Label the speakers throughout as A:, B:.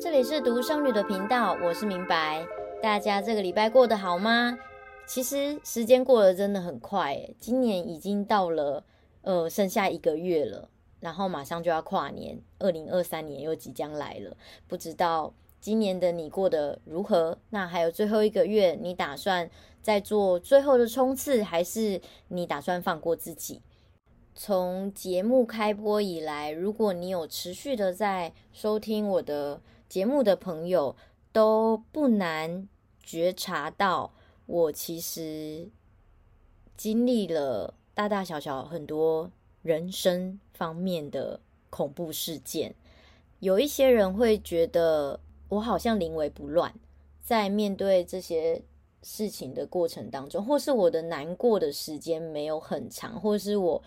A: 这里是独生女的频道，我是明白。大家这个礼拜过得好吗？其实时间过得真的很快，今年已经到了呃剩下一个月了，然后马上就要跨年，二零二三年又即将来了。不知道今年的你过得如何？那还有最后一个月，你打算再做最后的冲刺，还是你打算放过自己？从节目开播以来，如果你有持续的在收听我的节目的朋友，都不难觉察到，我其实经历了大大小小很多人生方面的恐怖事件。有一些人会觉得我好像临危不乱，在面对这些事情的过程当中，或是我的难过的时间没有很长，或是我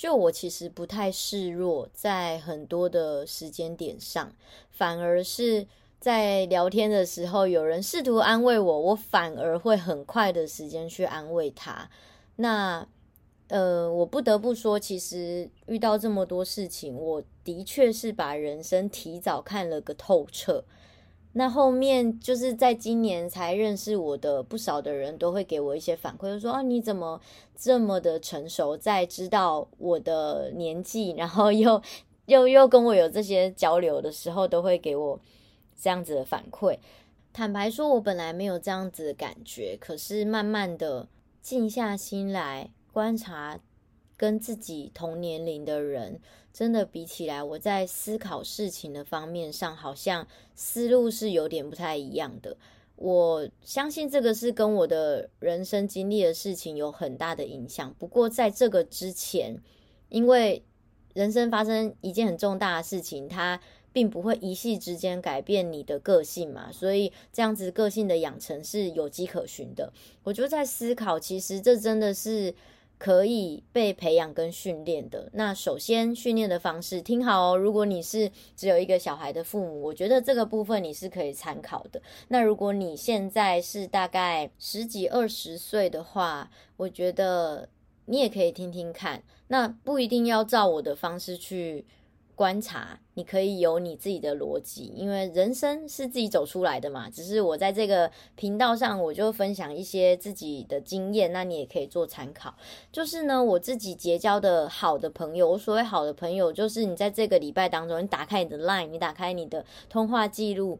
A: 就我其实不太示弱，在很多的时间点上，反而是。在聊天的时候，有人试图安慰我，我反而会很快的时间去安慰他。那，呃，我不得不说，其实遇到这么多事情，我的确是把人生提早看了个透彻。那后面就是在今年才认识我的不少的人都会给我一些反馈，就说啊，你怎么这么的成熟，在知道我的年纪，然后又又又跟我有这些交流的时候，都会给我。这样子的反馈，坦白说，我本来没有这样子的感觉，可是慢慢的静下心来观察，跟自己同年龄的人，真的比起来，我在思考事情的方面上，好像思路是有点不太一样的。我相信这个是跟我的人生经历的事情有很大的影响。不过在这个之前，因为人生发生一件很重大的事情，它。并不会一夕之间改变你的个性嘛，所以这样子个性的养成是有迹可循的。我就在思考，其实这真的是可以被培养跟训练的。那首先训练的方式，听好哦，如果你是只有一个小孩的父母，我觉得这个部分你是可以参考的。那如果你现在是大概十几二十岁的话，我觉得你也可以听听看。那不一定要照我的方式去。观察，你可以有你自己的逻辑，因为人生是自己走出来的嘛。只是我在这个频道上，我就分享一些自己的经验，那你也可以做参考。就是呢，我自己结交的好的朋友，我所谓好的朋友，就是你在这个礼拜当中，你打开你的 Line，你打开你的通话记录。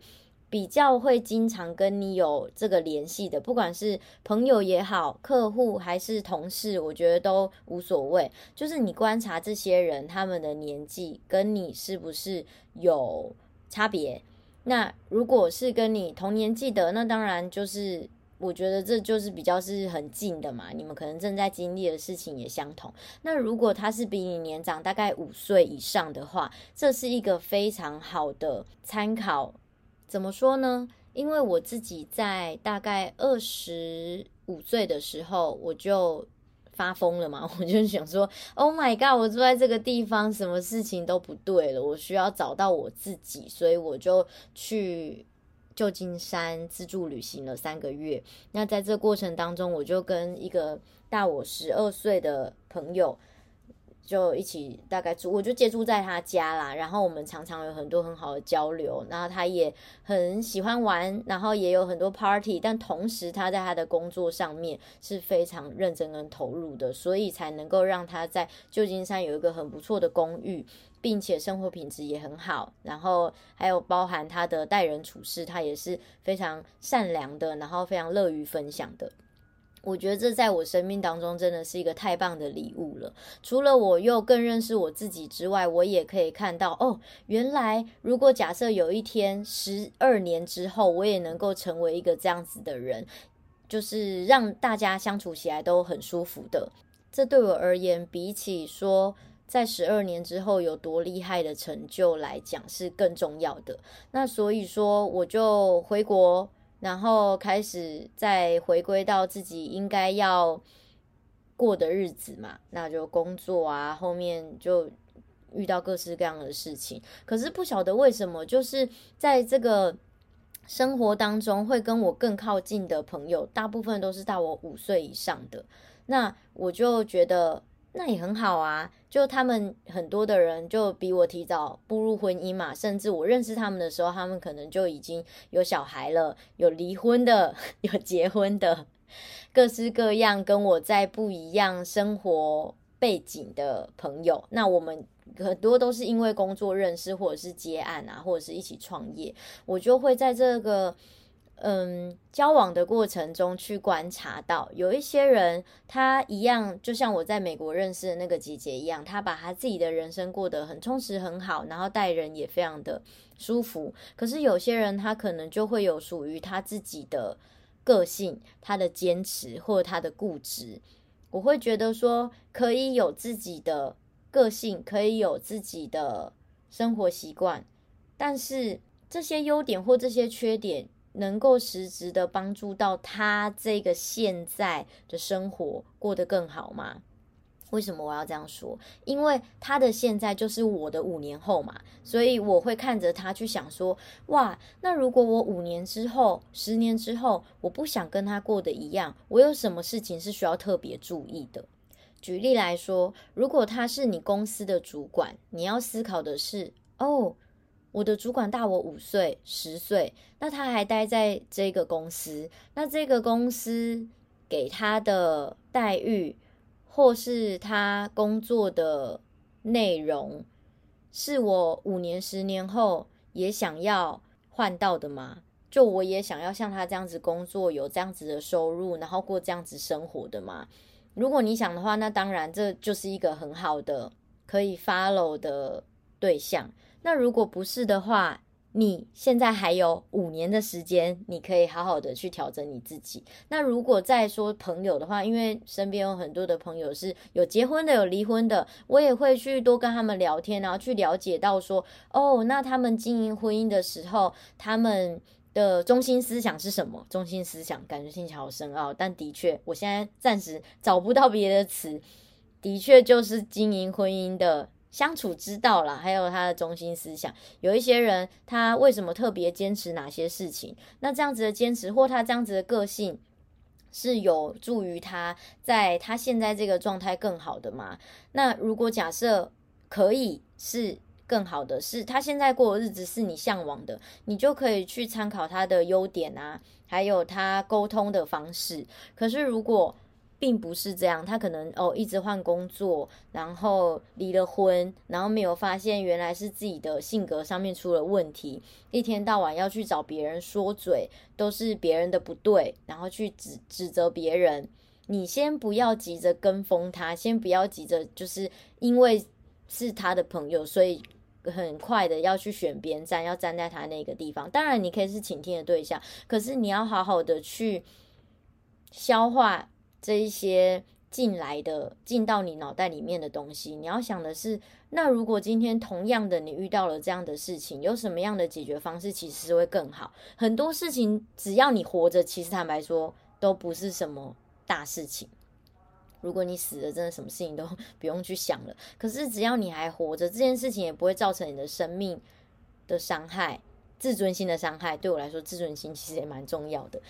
A: 比较会经常跟你有这个联系的，不管是朋友也好，客户还是同事，我觉得都无所谓。就是你观察这些人，他们的年纪跟你是不是有差别？那如果是跟你同年纪的，那当然就是我觉得这就是比较是很近的嘛。你们可能正在经历的事情也相同。那如果他是比你年长大概五岁以上的话，这是一个非常好的参考。怎么说呢？因为我自己在大概二十五岁的时候，我就发疯了嘛，我就想说，Oh my God，我住在这个地方，什么事情都不对了，我需要找到我自己，所以我就去旧金山自助旅行了三个月。那在这过程当中，我就跟一个大我十二岁的朋友。就一起大概住，我就借住在他家啦。然后我们常常有很多很好的交流，然后他也很喜欢玩，然后也有很多 party。但同时他在他的工作上面是非常认真跟投入的，所以才能够让他在旧金山有一个很不错的公寓，并且生活品质也很好。然后还有包含他的待人处事，他也是非常善良的，然后非常乐于分享的。我觉得这在我生命当中真的是一个太棒的礼物了。除了我又更认识我自己之外，我也可以看到哦，原来如果假设有一天十二年之后，我也能够成为一个这样子的人，就是让大家相处起来都很舒服的。这对我而言，比起说在十二年之后有多厉害的成就来讲，是更重要的。那所以说，我就回国。然后开始再回归到自己应该要过的日子嘛，那就工作啊，后面就遇到各式各样的事情。可是不晓得为什么，就是在这个生活当中，会跟我更靠近的朋友，大部分都是大我五岁以上的。那我就觉得那也很好啊。就他们很多的人就比我提早步入婚姻嘛，甚至我认识他们的时候，他们可能就已经有小孩了，有离婚的，有结婚的，各式各样跟我在不一样生活背景的朋友。那我们很多都是因为工作认识，或者是接案啊，或者是一起创业，我就会在这个。嗯，交往的过程中去观察到，有一些人他一样，就像我在美国认识的那个姐姐一样，她把她自己的人生过得很充实、很好，然后待人也非常的舒服。可是有些人他可能就会有属于他自己的个性、他的坚持或他的固执。我会觉得说，可以有自己的个性，可以有自己的生活习惯，但是这些优点或这些缺点。能够实质的帮助到他这个现在的生活过得更好吗？为什么我要这样说？因为他的现在就是我的五年后嘛，所以我会看着他去想说：哇，那如果我五年之后、十年之后，我不想跟他过得一样，我有什么事情是需要特别注意的？举例来说，如果他是你公司的主管，你要思考的是：哦。我的主管大我五岁、十岁，那他还待在这个公司，那这个公司给他的待遇，或是他工作的内容，是我五年、十年后也想要换到的吗？就我也想要像他这样子工作，有这样子的收入，然后过这样子生活的吗？如果你想的话，那当然这就是一个很好的可以 follow 的对象。那如果不是的话，你现在还有五年的时间，你可以好好的去调整你自己。那如果再说朋友的话，因为身边有很多的朋友是有结婚的，有离婚的，我也会去多跟他们聊天，然后去了解到说，哦，那他们经营婚姻的时候，他们的中心思想是什么？中心思想感觉听起来好深奥，但的确，我现在暂时找不到别的词，的确就是经营婚姻的。相处之道啦，还有他的中心思想。有一些人，他为什么特别坚持哪些事情？那这样子的坚持，或他这样子的个性，是有助于他在他现在这个状态更好的吗？那如果假设可以是更好的，是他现在过的日子是你向往的，你就可以去参考他的优点啊，还有他沟通的方式。可是如果并不是这样，他可能哦一直换工作，然后离了婚，然后没有发现原来是自己的性格上面出了问题，一天到晚要去找别人说嘴，都是别人的不对，然后去指指责别人。你先不要急着跟风他，先不要急着就是因为是他的朋友，所以很快的要去选边站，要站在他那个地方。当然你可以是倾听的对象，可是你要好好的去消化。这一些进来的、进到你脑袋里面的东西，你要想的是：那如果今天同样的你遇到了这样的事情，有什么样的解决方式其实会更好？很多事情只要你活着，其实坦白说都不是什么大事情。如果你死了，真的什么事情都 不用去想了。可是只要你还活着，这件事情也不会造成你的生命的伤害、自尊心的伤害。对我来说，自尊心其实也蛮重要的。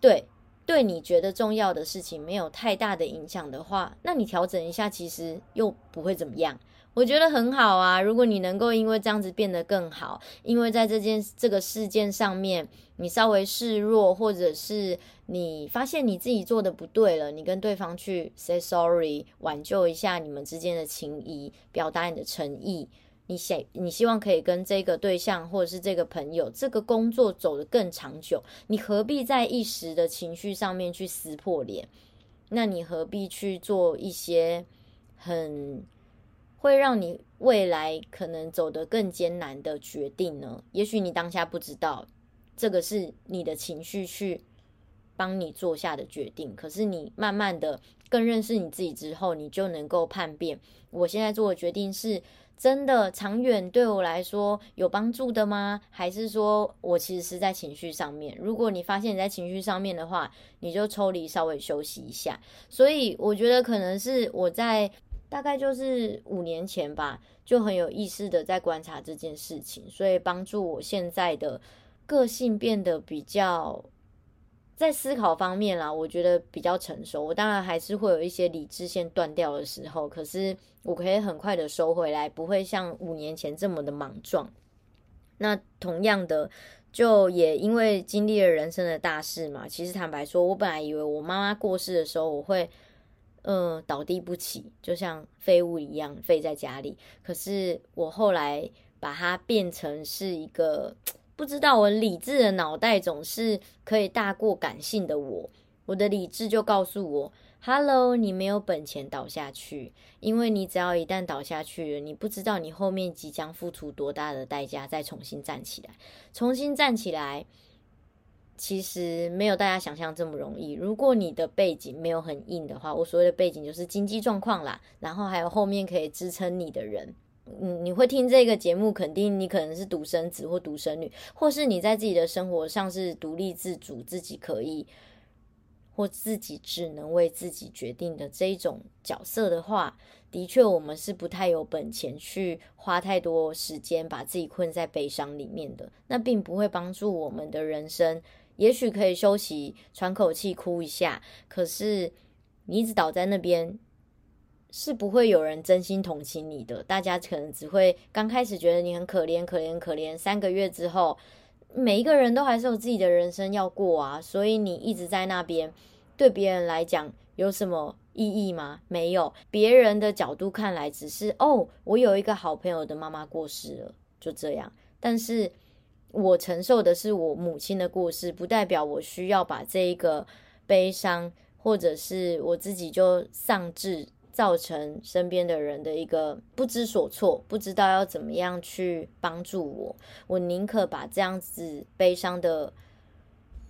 A: 对。对你觉得重要的事情没有太大的影响的话，那你调整一下，其实又不会怎么样。我觉得很好啊。如果你能够因为这样子变得更好，因为在这件这个事件上面，你稍微示弱，或者是你发现你自己做的不对了，你跟对方去 say sorry，挽救一下你们之间的情谊，表达你的诚意。你想，你希望可以跟这个对象或者是这个朋友，这个工作走得更长久，你何必在一时的情绪上面去撕破脸？那你何必去做一些很会让你未来可能走得更艰难的决定呢？也许你当下不知道，这个是你的情绪去帮你做下的决定，可是你慢慢的更认识你自己之后，你就能够判别，我现在做的决定是。真的长远对我来说有帮助的吗？还是说我其实是在情绪上面？如果你发现你在情绪上面的话，你就抽离，稍微休息一下。所以我觉得可能是我在大概就是五年前吧，就很有意识的在观察这件事情，所以帮助我现在的个性变得比较在思考方面啦，我觉得比较成熟。我当然还是会有一些理智线断掉的时候，可是我可以很快的收回来，不会像五年前这么的莽撞。那同样的，就也因为经历了人生的大事嘛。其实坦白说，我本来以为我妈妈过世的时候，我会嗯、倒地不起，就像废物一样废在家里。可是我后来把它变成是一个。不知道我理智的脑袋总是可以大过感性的我，我的理智就告诉我：“Hello，你没有本钱倒下去，因为你只要一旦倒下去了，你不知道你后面即将付出多大的代价再重新站起来。重新站起来，其实没有大家想象这么容易。如果你的背景没有很硬的话，我所谓的背景就是经济状况啦，然后还有后面可以支撑你的人。”嗯，你会听这个节目，肯定你可能是独生子或独生女，或是你在自己的生活上是独立自主，自己可以或自己只能为自己决定的这一种角色的话，的确我们是不太有本钱去花太多时间把自己困在悲伤里面的，那并不会帮助我们的人生。也许可以休息、喘口气、哭一下，可是你一直倒在那边。是不会有人真心同情你的，大家可能只会刚开始觉得你很可怜，可怜，可怜。三个月之后，每一个人都还是有自己的人生要过啊，所以你一直在那边，对别人来讲有什么意义吗？没有，别人的角度看来只是哦，我有一个好朋友的妈妈过世了，就这样。但是我承受的是我母亲的过世，不代表我需要把这一个悲伤，或者是我自己就丧志。造成身边的人的一个不知所措，不知道要怎么样去帮助我。我宁可把这样子悲伤的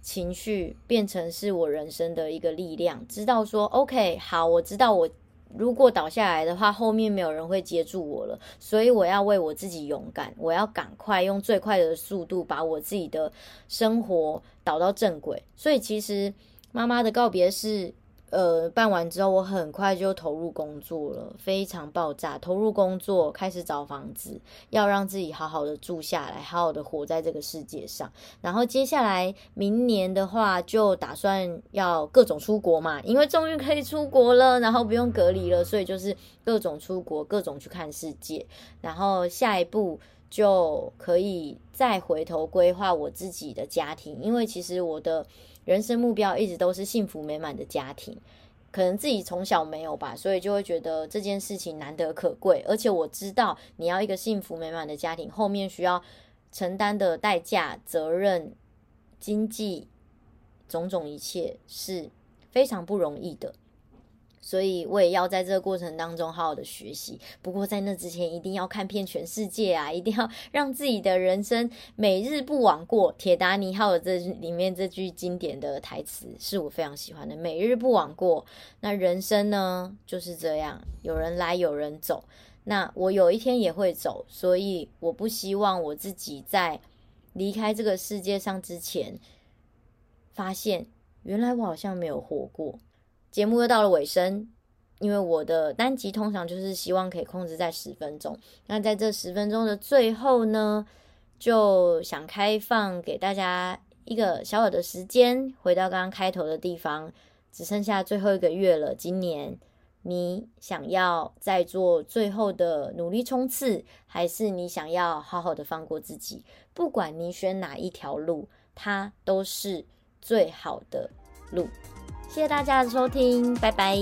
A: 情绪变成是我人生的一个力量，知道说，OK，好，我知道我如果倒下来的话，后面没有人会接住我了，所以我要为我自己勇敢，我要赶快用最快的速度把我自己的生活导到正轨。所以其实妈妈的告别是。呃，办完之后，我很快就投入工作了，非常爆炸。投入工作，开始找房子，要让自己好好的住下来，好好的活在这个世界上。然后接下来明年的话，就打算要各种出国嘛，因为终于可以出国了，然后不用隔离了，所以就是各种出国，各种去看世界。然后下一步就可以再回头规划我自己的家庭，因为其实我的。人生目标一直都是幸福美满的家庭，可能自己从小没有吧，所以就会觉得这件事情难得可贵。而且我知道，你要一个幸福美满的家庭，后面需要承担的代价、责任、经济种种一切是非常不容易的。所以我也要在这个过程当中好好的学习。不过在那之前，一定要看遍全世界啊！一定要 让自己的人生每日不枉过。铁达尼号的这里面这句经典的台词是我非常喜欢的。每日不枉过，那人生呢就是这样，有人来有人走。那我有一天也会走，所以我不希望我自己在离开这个世界上之前，发现原来我好像没有活过。节目又到了尾声，因为我的单集通常就是希望可以控制在十分钟。那在这十分钟的最后呢，就想开放给大家一个小小的时间，回到刚刚开头的地方，只剩下最后一个月了。今年你想要再做最后的努力冲刺，还是你想要好好的放过自己？不管你选哪一条路，它都是最好的路。谢谢大家的收听，拜拜。